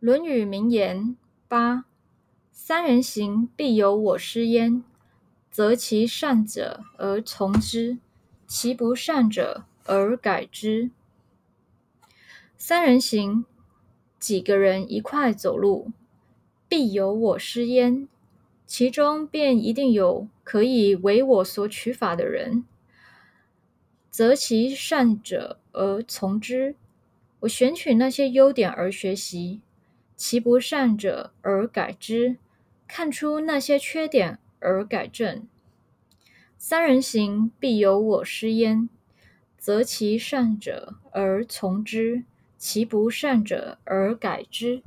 论语名言八：三人行，必有我师焉。择其善者而从之，其不善者而改之。三人行，几个人一块走路，必有我师焉，其中便一定有可以为我所取法的人。择其善者而从之，我选取那些优点而学习。其不善者而改之，看出那些缺点而改正。三人行，必有我师焉。择其善者而从之，其不善者而改之。